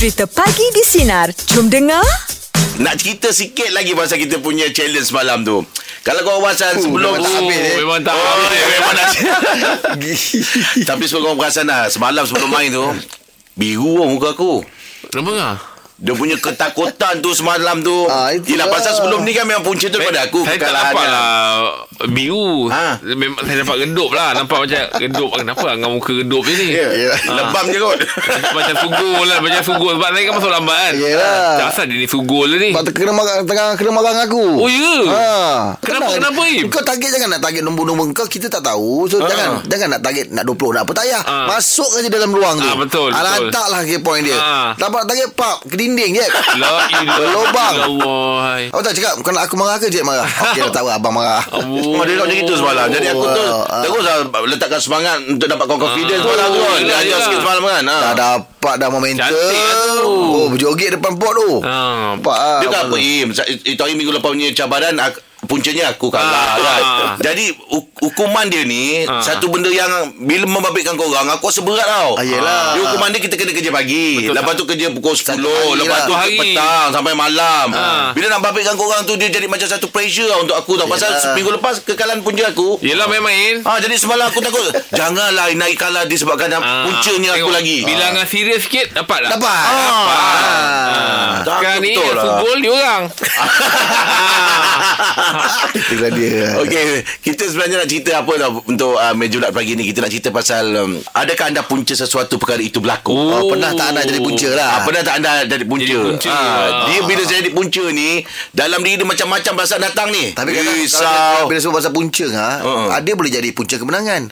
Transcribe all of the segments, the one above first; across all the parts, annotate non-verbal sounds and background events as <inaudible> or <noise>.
Cerita Pagi di Sinar. Jom dengar. Nak cerita sikit lagi pasal kita punya challenge semalam tu. Kalau kau perasan sebelum memang tak habis, eh. Memang tak Oh, habis. eh, memang nak <laughs> Tapi sebelum kau perasan lah Semalam sebelum main tu Biru muka aku Kenapa? Dia punya ketakutan tu semalam tu Ah, itu Yelah lah. pasal sebelum ni kan memang punca tu daripada aku Saya tak nampak lah Biru Ha. Memang saya nampak redup lah Nampak <laughs> macam redup Kenapa dengan muka redup je ni Ya, Ya. Lebam je kot <laughs> Macam sugul lah Macam sugul Sebab saya kan masuk lambat kan Yelah. Macam asal dia ni sugul je ni Sebab kena marah, tengah kena marah dengan aku. Oh, ya? Ha. Kenapa- Tenang. kenapa, Im? Kau target jangan nak target nombor-nombor kau kita tak tahu. So Ha. jangan jangan nak target nak 20 nak apa tak payah. Ha. Masuk je dalam ruang tu. Ah, betul, Ah, betul. Letaklah ke point dia. Ah. Dapat target pap ke dinding je. La ilaha Berlubang. illallah. Awak tak cakap Kau nak aku marah ke Cik marah Okey dah tahu abang marah Oh, <laughs> Oh, dia nak macam itu semalam Jadi aku tu Oh, ah. Terus lah letakkan semangat Untuk dapatkan confidence Ah. semalam tu Dia ajar sikit semalam kan. Dah dapat dah momentum lah. Oh berjoget depan pot tu Ha. Nampak ah, Dia kan abang apa. Im Sa- Itu hari minggu lepas punya cabaran Puncanya aku kalah Ah. kan Jadi hu- Hukuman dia ni Ah. Satu benda yang Bila membabitkan korang Aku rasa berat tau Ah, yelah. Dia hukuman dia kita kena kerja pagi Betul, Lepas tak? tu kerja pukul 10 Satu hari Lepas lah. tu hari. petang Sampai malam Ah. Bila nak babitkan korang tu Dia jadi macam satu pressure tau Untuk aku tau Pasal Yelah. minggu lepas Kekalahan punca aku Yelah main-main Ah jadi semalam aku takut <laughs> Janganlah naik kalah Disebabkan Ah, puncanya aku tengok, lagi Bilangan serius sikit Dapat tak? Dapat Dapat Ah. Tak, Sekarang ni betul yang lah. dia orang <laughs> Itulah dia Okey, kita sebenarnya nak cerita apa tau untuk uh, mejulat pagi ni. Kita nak cerita pasal um, adakah anda punca sesuatu perkara itu berlaku? Oh, pernah tak anda jadi punca lah Ah, pernah tak anda jadi punca? Jadi punca. Ah. dia bila saya jadi punca ni, dalam diri dia macam-macam perasaan datang ni. Tapi kadang kalau bila sebut pasal punca ha, Uh-uh. uh dia boleh jadi punca kemenangan.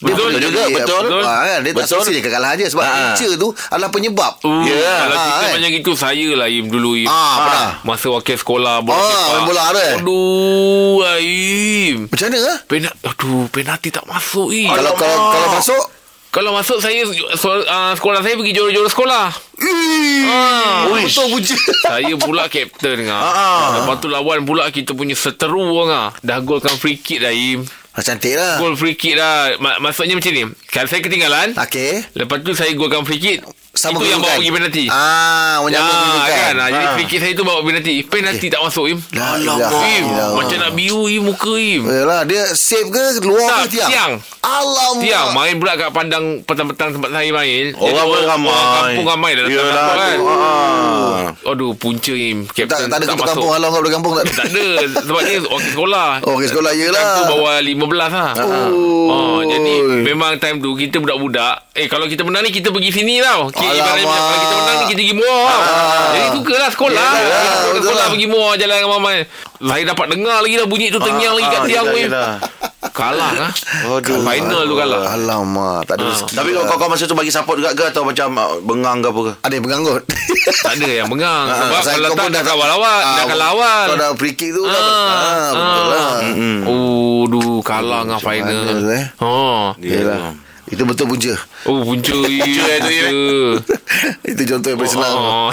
Dia Betul boleh juga, jadi, betul. Ah, kan? Dia tak Betul. mesti dia kekalahan je sebab Ah. punca tu adalah penyebab. Uh, Ya. Kalau Ah, cerita kan? macam itu Saya lah Im dulu Im Ah, pernah. Masa wakil sekolah bola Ah, sepak. main bola eh? Aduh Im Macam mana ah? Penat, aduh, penalti tak masuk Im. Kalau kalau kalau masuk Kalau masuk saya so, uh, Sekolah saya pergi juara-juara sekolah Ah. Betul punca. <laughs> Saya pula kapten ngah. Ah. Lepas tu lawan pula kita punya seteru ngah. Dah golkan free kick dah Im. Ah, cantik lah. Gol free kick. Ma- maksudnya macam ni. Kalau saya ketinggalan, Okey. lepas tu saya golkan free kick. Sama itu yang bawa pergi penalti. Ah, menyambung Ah, kedudukan. kan ah, Jadi Ah. free kick saya tu bawa penalti Penalti tak masuk Im Alamak ilaha Im. Macam nak biru Im Muka Im Yalah, dia save ke luar Tak, ke tiang? tiang. Alamak. Tiang main pula kat pandang Petang-petang tempat saya main Orang pun ramai. Orang kampung ramai dah datang nampak kan Ah. Aduh punca Im Tak, Kapten tak ada ketua masuk kampung halau kau kampung tak ada. Tak ada Sebab dia wakil sekolah Oh, wakil sekolah. Time tu bawa 15 lah Oh. Oh, jadi memang time tu kita budak-budak Eh kalau kita menang ni kita pergi sini tau Ki- Ibaratnya Alamak. kalau kita menang ni kita pergi muar tau Jadi sukalah sekolah Yelah, Kita betul sekolah lah. pergi muar jalan dengan mamai Saya dapat dengar lagi dah bunyi tu tengyang lagi kat ah, tiang weh yelah. Kalah lah Aduh. Final tu kalah Alamak, tak ada rezeki. Tapi kau kau masa tu bagi support juga ke atau macam uh, bengang ke apa ke? ada yang penganggut. <laughs> Tak ada yang bengang Ah, Sebab saya- kalau tak pun dah dah- kawan lawan Ah, Dah kalah awal Kau dah free kick tu. Ah, Ah, betul ah. lah. Oh, duh, kalah dengan final. eh? Oh. Yelah. Itu betul punca. Oh, punca. <laughs> punca eh, tu, ya. <laughs> Itu contoh yang paling senang. Oh.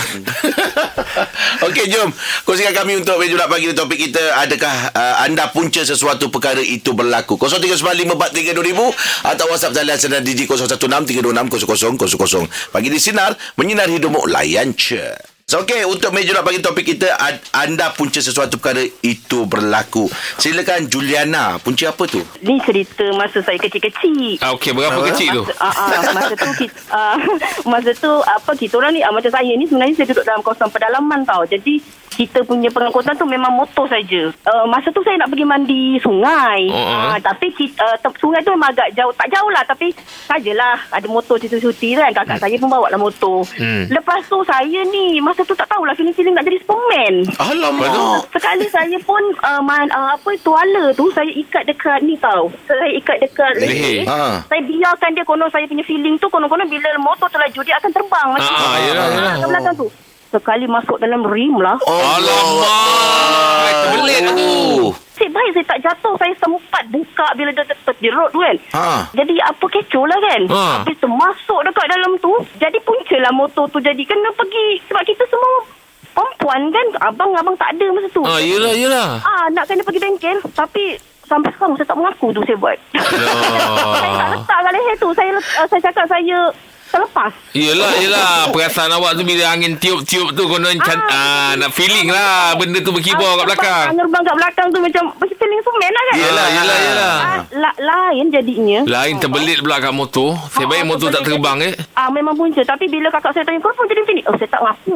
<laughs> Okey, jom. Kongsikan kami untuk mejulat pagi ni topik kita. Adakah uh, anda punca sesuatu perkara itu berlaku? 0395432000 atau WhatsApp talian sedar Digi 0163260000. Pagi di Sinar, menyinar hidupmu, layan je. So, okey, untuk mejulat pagi topik kita, anda punca sesuatu perkara itu berlaku. Silakan Juliana, punca apa tu? Ni cerita masa saya kecil-kecil. Ah, okey, berapa kecil tu? Masa, uh, uh, masa tu kita, uh, <laughs> masa tu apa kita orang ni uh, macam saya ni sebenarnya saya duduk dalam kawasan pedalaman tau. Jadi kita punya pengangkutan tu memang motor saja. Uh, masa tu saya nak pergi mandi sungai. Oh. Uh, tapi kita, uh, tem- sungai tu memang agak jauh. Tak jauh lah tapi sajalah ada motor cuti-cuti kan. Kakak saya pun bawa lah motor. Hmm. Lepas tu saya ni masa tu tak tahulah feeling-feeling nak jadi Superman. Alamak. Sekali saya pun uh, man, uh, apa tuala tu saya ikat dekat ni tau. Saya ikat dekat Leher. Ha. Saya biarkan dia konon saya punya feeling tu konon-konon bila motor tu laju dia akan terbang macam Ah, tu. yelah, yelah. Belakang tu. Sekali masuk dalam rim lah. Oh, Alamak. Terbelit tu. Cik baik saya tak jatuh Saya sempat buka Bila dia ter- terjerut tu kan Ha. Jadi apa kecoh lah kan Ha. Habis tu masuk dekat dalam tu Jadi punca lah motor tu Jadi kena pergi Sebab kita semua Perempuan kan Abang-abang tak ada masa tu Ah, yelah, yelah. Ah, nak kena pergi bengkel Tapi Sampai sekarang saya tak mengaku tu saya buat <laughs> Saya tak letak kat leher tu Saya uh, saya cakap saya terlepas. Yelah, yelah. Perasaan awak tu bila angin tiup-tiup tu konon can, ah, nak feeling lah benda tu berkibar kat belakang. Angin terbang kat belakang tu macam macam feeling semen lah kan. Yelah, yelah, yelah. Ah, la, lain jadinya. Lain terbelit pula kat motor. Saya Ah, baik ah, motor tak terbang eh. Ah memang punca tapi bila kakak saya tanya kau pun jadi macam ni. Oh saya tak ngaku.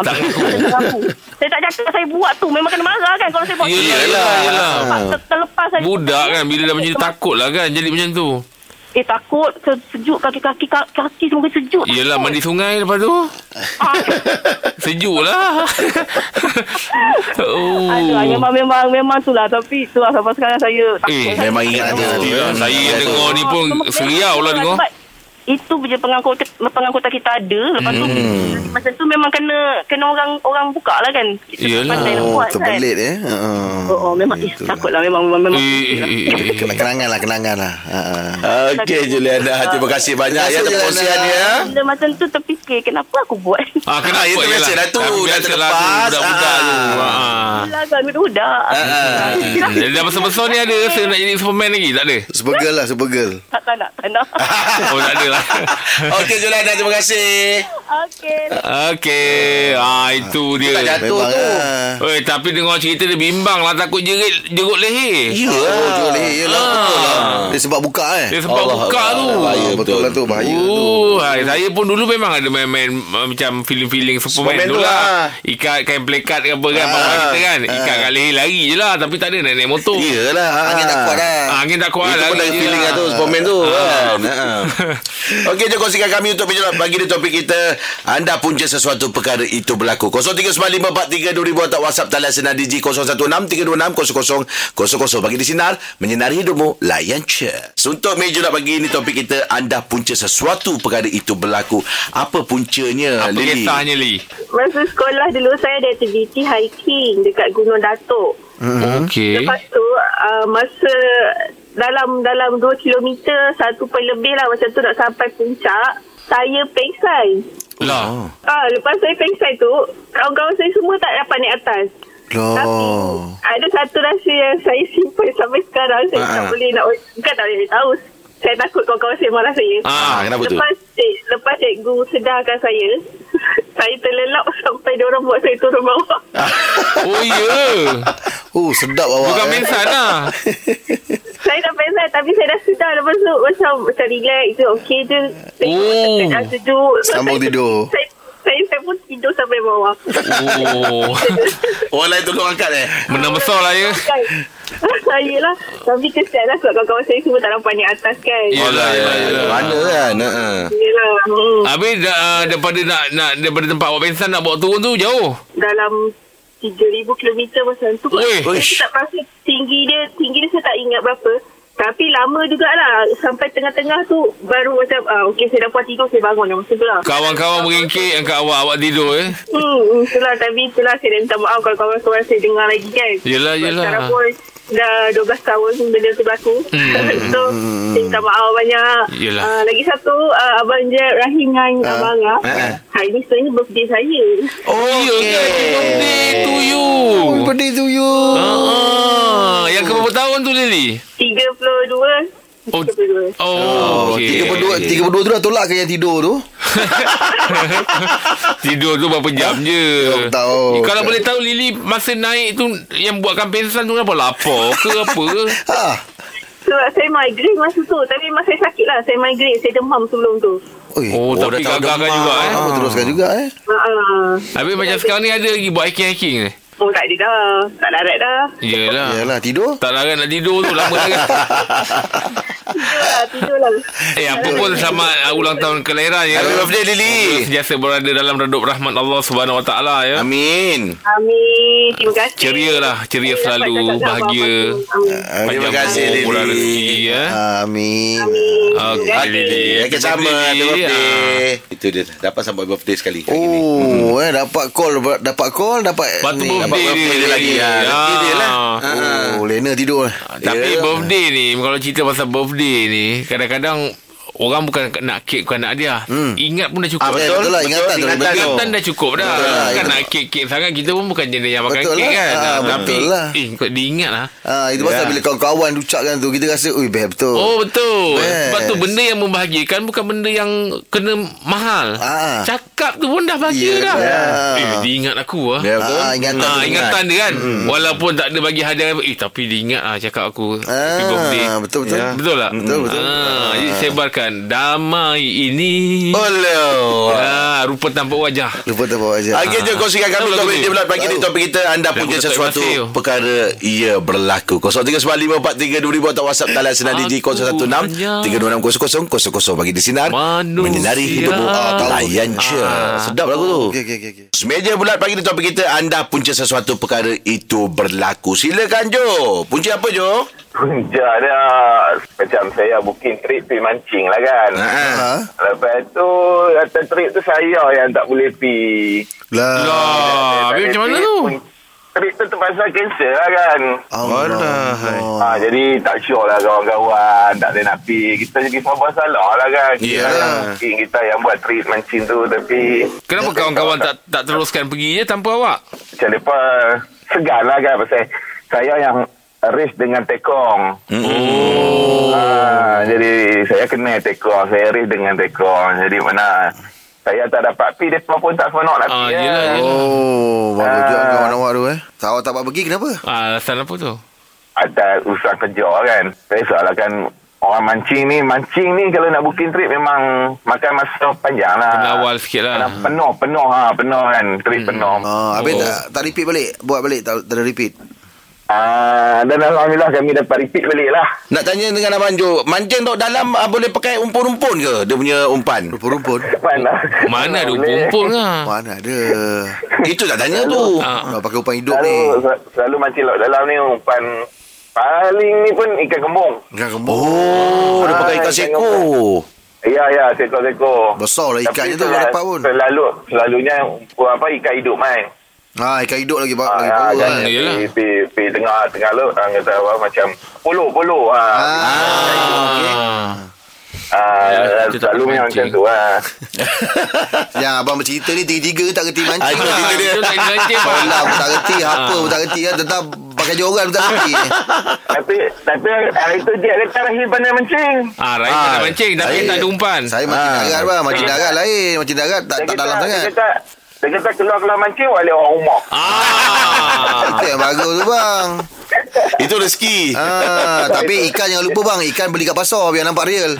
Tak. Saya tak. Saya tak cakap saya buat tu memang kena marah kan kalau saya buat. Yelah, tu. yelah, yelah. Terlepas-. Budak kan bila dah macam ni takut lah kan jadi macam tu. Eh takut se- sejuk kaki-kaki kaki, kaki semua sejuk. Yelah Takut. mandi sungai lepas tu. Ah. <laughs> Sejuk lah. <laughs> oh. Aduh, memang memang memang tu lah tapi tu lah sampai sekarang saya takut. Eh, Memang ingat ada. Saya dengar ni pun seriau lah dengar. Itu je pengangkut pengangkutan kita ada lepas tu Hmm. masa tu memang kena kena orang orang buka lah kan kita Yelah. pandai nak Oh, buat kan terbelit eh. Ha. oh, oh memang eh, takut lah memang memang, memang Eh, eh, eh, eh. Kena kenangan lah, kenangan lah. Ha. Okey Juliana, terima kasih banyak ya Terima kasih, perkongsian Juliana. ya. bila macam tu terfikir kenapa aku buat Ah, kenapa? Ah, itu Yelah. biasalah tu, Ah, dah terlepas. Budak-budak tu. Ah. Ah. Kan budak. Jadi dah besar-besar ni ada rasa nak jadi Superman lagi? Tak ada? Supergirl lah, Supergirl. tak tak nak tak nak <laughs> Oh, tak ada lah. <laughs> Okey Juliana, terima kasih. okey Okey. Ah, itu dia. Tak jatuh Memang tu. lah. Oi, tapi dengar cerita dia bimbang lah. Takut jerit, jerut leher. Ya. Oh, jual leher. Yelah, betul lah. Dia sebab buka eh. Dia sebab Allah buka Allah. tu. Bahaya Ah, betul lah tu, bahaya tu. Oh, hai, saya pun dulu memang ada main-main uh, macam feeling-feeling Superman, Superman tu tu lah. lah. Ikat kain plekat ke apa kan Ah, bawah kita kan. ah. Ikat kat leher lari je lah. Tapi tak ada naik-naik motor. Iyalah. Angin tak kuat dah. Ah, angin tak kuat Itu pun je feeling lah tu Superman tu kan Ha. Okey jom kongsikan kami Untuk menyerap Bagi di topik kita Anda punca sesuatu perkara itu berlaku. 0395432000 Atau WhatsApp talian sinar Digi 0163260000 Bagi di sinar Menyinari hidupmu Layan je Untuk meja nak bagi ni topik kita Anda punca sesuatu perkara itu berlaku. Apa puncanya Apa Lily? kisahnya Li? masa sekolah dulu saya ada aktiviti hiking dekat Gunung Datuk. Okey. Lepas tu uh, masa dalam dalam 2 kilometer satu poin lebih lah macam tu nak sampai puncak saya pengsan. Lah. Ah lepas saya pengsan tu kawan-kawan saya semua tak dapat naik atas. Loh. Ada satu rahsia yang saya simpan sampai sekarang saya Ah, tak ah. boleh nak bukan tak boleh tahu. Saya takut kawan-kawan saya marah saya. Ah, kenapa tu? lepas Cik, lepas cikgu sedarkan saya, <laughs> saya terlelap sampai dia orang buat saya turun bawah. <laughs> Oh ya. Oh, sedap awak. Bukan eh. mensan lah. <laughs> tapi saya dah sedar lepas tu macam macam relax je okey je Oh. sejuk Sambung saya- tidur. saya, saya, saya pun tidur sampai bawah Oh. <laughs> Orang lain tolong angkat eh Menang besar lah ya. kan saya lah tapi kesian lah sebab kawan-kawan saya semua tak dapat naik atas kan. Yelah, yelah, yelah. Mana kan Ha. Yelah hmm. Habis da, uh, daripada nak, nak daripada tempat awak pensan nak bawa turun tu jauh. dalam 3,000 km macam tu Weh. saya tak pasti tinggi dia tinggi dia saya tak ingat berapa tapi lama jugalah sampai tengah-tengah tu baru macam ah, okey saya dah puas tidur saya bangun macam tu lah Kawan-kawan beringkik angkat awak awak tidur eh. Hmm, itulah tapi itulah saya dah minta maaf kalau kawan-kawan saya dengar lagi kan. Yelah, yelah. Sekarang pun dah 12 tahun benda tu berlaku. Hmm. <laughs> so, saya minta maaf banyak. Yelah. Uh, lagi satu, uh, Abang Jeb, Rahim dengan Ah. Abang Angah. Ah. Hari ni sebenarnya birthday saya. Oh, ya ke? Happy birthday to you. Oh, birthday to you. Ah, yang ke berapa tahun tu Lily? 32. Oh, 32. oh, Oh, berdua, tiga berdua tu dah tolak ke yang tidur tu? <laughs> Tidur tu berapa jam je. Berapa tahun? Eh, Kalau boleh tahu Lily masa naik tu yang buatkan pensan tu kenapa lapar ke apa? Ha. Sebab saya migraine masa tu. Tapi memang saya sakit lah. Saya migraine. Saya demam sebelum tu. Oi. Oh, dah tapi tahu gagalkan demam. juga eh. Oh, teruskan juga eh. Uh, Habis macam sekarang ni ada lagi buat hiking-hiking ni. Oh, tak ada dah. Tak larat dah. Yelah. Yalah, tidur. Tak larat nak tidur tu lama sangat. <laughs> Tidur lah. Tidur. Eh apa pun selamat uh, ulang tahun kelahiran ya. Happy birthday Lily Sentiasa berada dalam redup rahmat Allah Subhanahu Wa Taala ya. Amin Amin. Terima kasih. Ceria lah, ceria selalu, sama bahagia. Ah, Terima kasih, Lily. ya. Amin. Amin. Okey Lily. Okay sama Happy birthday Itu dia Dapat sampai birthday sekali hari ni. Oh, eh dapat call dapat call dapat Batu ni. dapat birthday birthday dia, dia lagi, ya. Birthday dia lah. Oh, Lena tidur. Tapi Ya. birthday ni Kalau cerita pasal birthday ni Kadang-kadang Orang bukan nak kek Bukan nak dia hmm. Ingat pun dah cukup Ah, betul. betul lah, ingatan tu. ingatan Betul. tu. Ingatan dah cukup dah Betul lah, Kan nak kek-kek sangat Kita pun bukan jenis yang makan Betul kek lah. kan Ah, Ah, betul Tapi lah. Eh kau diingat lah Ha, itu pasal Ya. bila kawan-kawan ucapkan tu kita rasa ui best betul. Oh betul Best. Sebab tu benda yang membahagiakan Bukan benda yang Kena mahal Ah. Cakap tu pun dah bahagia Ya, dah ya. Eh dia ingat aku lah Ya, betul. Ah, ingatan Ah, tu ingatan dia kan Walaupun tak ada bagi hadiah Eh tapi dia ingat lah Cakap aku Ah, betul betul. Ya. Betul tak? Betul, betul. Ah, jadi sebarkan Damai ini Hello. ah, Rupa tanpa wajah Lupa tak bawa aja. Okey, jom kongsikan kami Tahu lagu topik ni? dia pula pagi ni topik kita anda Lagu punya sesuatu oh. perkara ia berlaku. 0395432000 atau WhatsApp talian senang di Aku 016 hanya 360000 bagi di sinar Manusia. menyinari hidupmu Ah, tahu. layan je. Sedap lagu tu. Okey okey okey. okey. Meja bulat pagi ni topik kita anda punca sesuatu perkara itu berlaku. Silakan Jo. Punca apa Jo? Punca dia Macam saya booking trip pergi mancing lah kan Ha. Ha? Lepas tu Kata trip tu saya yang tak boleh pergi Lah. Habis macam mana tu? Trip tu terpaksa cancel lah kan Allah. ha, Jadi tak sure lah kawan-kawan Tak ada nak pergi Kita jadi serba salah lah kan Kita yang booking Kita yang buat trip mancing tu Tapi Kenapa kawan-kawan tak tak teruskan pergi je tanpa awak? Macam mereka Segan lah kan Pasal saya yang race dengan tekong Oh. Ah, jadi saya kena tekong, saya race dengan tekong. Jadi mana saya tak dapat pi depa pun tak seronok nak Ah, pi. yelah, yelah. Oh, bagus Ah. juga kawan awak tu eh. Tak awak tak dapat pergi kenapa? Ah, alasan apa tu? Ada urusan kerja kan. Saya soalan kan orang mancing ni, mancing ni kalau nak booking trip memang makan masa panjang lah. Kena awal sikit lah. Kena penuh, penuh ha, penuh kan. Trip penuh. Ah, habis Oh. tak tak repeat balik. Buat balik tak, tak ada repeat. Ah, dan Alhamdulillah kami dapat repeat balik lah. Nak tanya dengan Abang Jo, mancing tu dalam ah, boleh pakai umpun-umpun ke? Dia punya umpan. Rumpun-rumpun. Mana? Mana ada Boleh. umpun lah. Mana ada. <laughs> Itu tak tanya tu. Ah. Nak pakai umpan hidup Selalu, ni. sel- selalu mancing laut dalam ni umpan paling ni pun ikan kembung. Ikan kembung. Oh, dia pakai ikan Ah, seko. Ya, ya, sekor-sekor. Besar lah ikannya tu, tak dapat pun. Selalu, selalunya apa ikan hidup main. Ha, ikan hidup lagi, lagi Ah, power kan, kan. yelah. pi, pi, pi tengah tengah laut orang kata apa macam polo polo ah. Ah. Ah, Yelah, kita tak selalu pernah memang macam tu ah. <laughs> Yang abang bercerita ni tiga-tiga tak kerti Ah, mancing. itu cerita dia. Tak. Bola pun tak kerti, apa pun tak kerti kan. Tetap pakai joran pun tak kerti. <laughs> tapi tapi hari tu dia kata Rahim pandai mancing. Ah, Rahim Ah, tak mancing tapi tak ada umpan. Saya mancing Ah. darat bang. Mancing darat lain. Mancing darat tak, tak dalam sangat. Dia kata, keluar-keluar mancing wali orang rumah. Ah. Itu yang bagus tu bang. <laughs> Itu rezeki. Ah, <laughs> tapi ikan jangan lupa bang. Ikan beli kat pasar biar nampak real.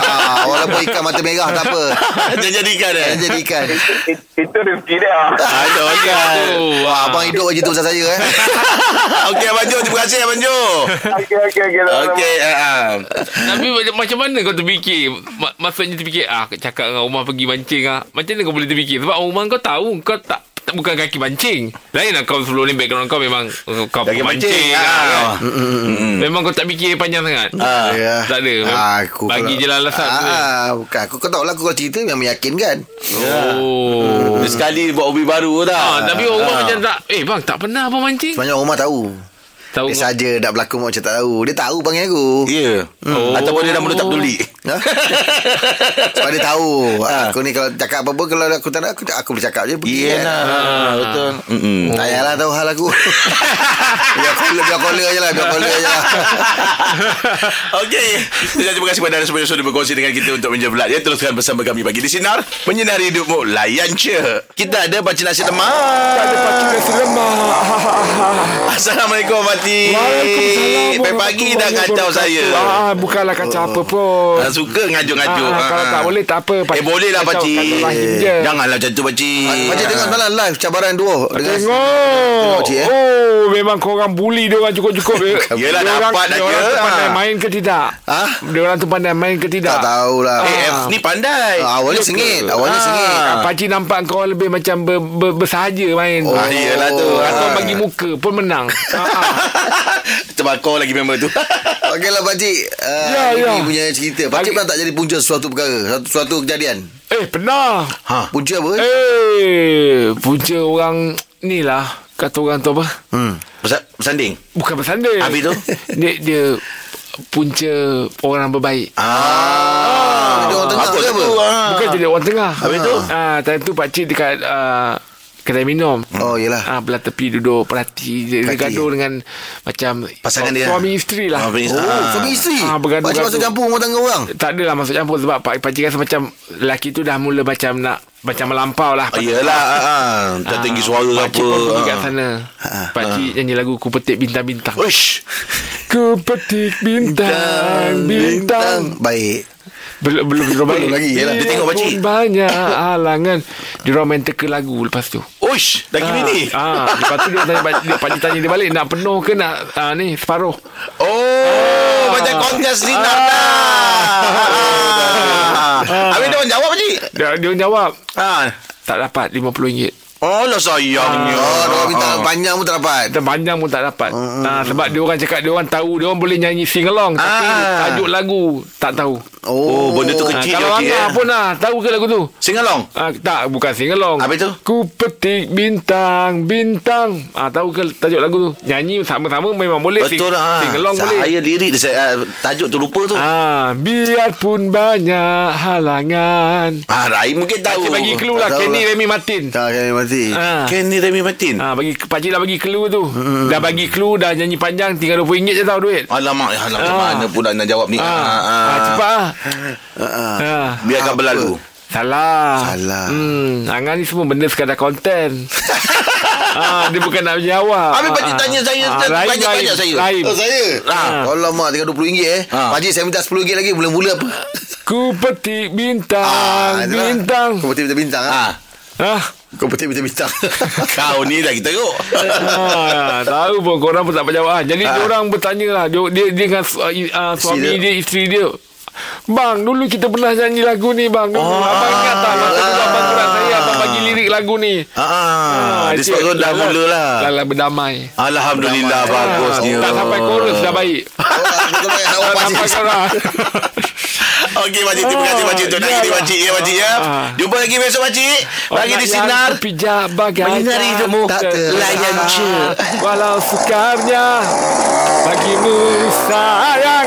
ah, <laughs> walaupun ikan mata merah tak apa. Dia jadi ikan eh. Jangan jadi ikan. It- Itu rezeki dia. Ada kan. Tu. Wah, abang hidup je tu pasal saya eh. Okey Abang Jo, terima kasih Abang Jo. Okey okey okey. Okey, ah. Tapi macam- macam mana kau terfikir Ma- Maksudnya terfikir ah Cakap dengan Umar pergi mancing ah. Macam mana kau boleh terfikir Sebab Umar kau tahu Kau tak Bukan kaki mancing Lain lah kau sebelum ni Background kau memang Kau Kaki mancing, mancing, lah, ah. kan? Mm. Memang kau tak fikir panjang sangat Ah. Ya. Tak ada Memang Aku Bagi je lah alasan ah, bukan. Aku kau tahu lah aku kalau cerita memang meyakinkan. Oh Dia sekali buat hobi baru dah. Ah, tapi Umar Ah. macam tak Eh bang tak pernah abang mancing Sebenarnya rumah tahu. Tahu Dia saja dak berlakon macam tak tahu. Dia tahu panggil aku. Ya. Oh. Ataupun dia dah mula tak peduli. Ha? <laughs> Sebab dia tahu Ah. Aku ni kalau cakap apa-apa Kalau aku tak nak Aku, aku boleh cakap je pergi kan. Iyalah. Ah, Betul. Mm-mm. Tak payahlah tahu hal aku <laughs> Biar caller Biar caller je lah Biar caller je lah <laughs> Okey. Terima kasih kepada anda semua yang sudah berkongsi dengan kita untuk menjebelat. Ya, teruskan bersama kami bagi di sinar. Menyinari hidupmu. Layan je. Kita ada baca nasi lemak. Ada pacu nasi lemak. Assalamualaikum Mati. Waalaikumsalam. Pagi pagi dah kacau saya. Ah, bukanlah kacau apa pun. Ah, Suka ngajuk-ngajuk. Ah, kalau tak boleh tak apa. Eh boleh lah Pakcik. Janganlah macam tu Pakcik Macam tengok semalam live Cabaran dua dengan Tengok. Cik, eh? Oh, memang korang bully dia orang cukup-cukup. <laughs> Yelah, dapat dah diorang je. tu pandai Ah. main ke tidak? Ah? Dia orang tu pandai main ke tidak? Tak tahulah Eh F ni pandai Ah, Awalnya sengit Awalnya Ah. sengit Ah, Pakcik nampak kau lebih macam ber, ber, bersahaja main. Ah, yelah tu. Atau Ah. bagi muka pun menang. <laughs> ah, <laughs> ah. Terbakar lagi member tu <laughs> Okeylah Pakcik uh, Ya, ya. Ini punya cerita Pakcik Bagi- pernah tak jadi punca Suatu perkara Suatu, suatu kejadian Eh, pernah. Punca apa Eh, punca orang ni lah. Kata orang tu apa? Hmm Bersa- Bersanding Bukan bersanding. Habis tu? <laughs> Dia, dia punca orang berbaik. Ah. Dia orang tengah Bagus ke apa? tu, ah. Bukan jadi orang tengah. Habis tu? Ah, time tu pakcik dekat uh, kedai minum. Oh, yelah. Ah, belah tepi duduk perhati dia, Perhati. gaduh dengan macam Pasangan dia. suami isteri lah. Ah. Oh, Ah. suami isteri. Ah, bergaduh- Pakcik masuk campur rumah tangga orang. Tak adalah masuk campur sebab pak pakcik rasa macam lelaki tu dah mula macam nak macam melampau lah. Ah, Yelah ah, ah. Tak tinggi suara ke apa Pakcik pun pergi kat sana. Pakcik nyanyi lagu Ku Petik Bintang-Bintang. Uish Ku petik bintang, bintang. Baik. Belum <laughs> belum belum baik. Lagi, yelah. Dia tengok pakcik. Biarpun Banyak halangan. Dia orang main teka lagu lepas tu. Uish Lagi Ah, ni Ah, lepas tu dia tanya dia pakcik tanya dia balik nak penuh ke nak ah, ni separuh. Oh Macam kontes sinar dah Habis dia orang jawab pakcik Dia dia orang jawab Ah. tak dapat RM50. Oh lah sayangnya Oh, dia orang minta Ah. panjang pun tak dapat. Dan panjang pun tak dapat. Ah, sebab dia orang cakap dia orang tahu dia orang boleh nyanyi sing along tapi Ah. tajuk lagu tak tahu. Oh benda tu Ah, kecil kalau je pakcik Angah eh. pun lah tahu ke lagu tu? Sing along Ah, tak, bukan sing along. Habis tu? Ku petik bintang, bintang. Ah, tahu ke tajuk lagu tu? Nyanyi sama-sama memang boleh. Betul lah Sing along boleh. Saya lirik saya, uh, Tajuk tu lupa tu Ah, biarpun banyak halangan. Ah, Rai mungkin tahu Pakcik bagi clue lah Kenny lah. Remy Martin. Tak, kena mati. Ah. Kenny Remy Martin Ah, bagi pakcik dah bagi clue tu. Dah bagi clue dah nyanyi panjang tinggal RM20 je tau duit. Alamak, alamak Ah. mana pula nak jawab ni Ah, ah, ah, cepat ah. Ah. Ah. Biarkan berlalu Salah. Salah. Hmm, Angan ni semua benda sekadar konten. <laughs> ah, dia bukan nak jawab. Habis pakcik Ah, tanya saya ah, banyak-banyak saya. Rahim. Oh, saya? Ah. Alamak, tinggal RM20 eh. Ah. Pakcik, saya minta RM10 lagi. Mula-mula apa? Ku petik bintang, Ah, bintang. Kau betul bintang ah. Ah, Ah. Kau betul bintang. <laughs> Kau ni dah kita teruk ah, tahu pun korang pun tak apa jawab. Ah, Jadi dia orang bertanya lah. Dia, dia, dia dengan uh, uh, suami dia. dia, isteri dia. Bang, dulu kita pernah nyanyi lagu ni bang. Dulu, Oh, abang ingat tak masa dulu ah. abang surat saya abang bagi lirik lagu ni. Ah, dia cik, sebab tu dah lala- mula lah Lala berdamai. Alhamdulillah bagusnya Tak sampai chorus dah baik. <laughs> Oh. Tak sampai chorus. <laughs> <laughs> Okey pakcik Terima kasih pakcik Untuk hari ni Yalah. pakcik ya pakcik ya Ah. Jumpa lagi besok pakcik Lagi di Sinar Pijak bagai Menyinari hidupmu. Tak je. Walau sukarnya Bagimu sayang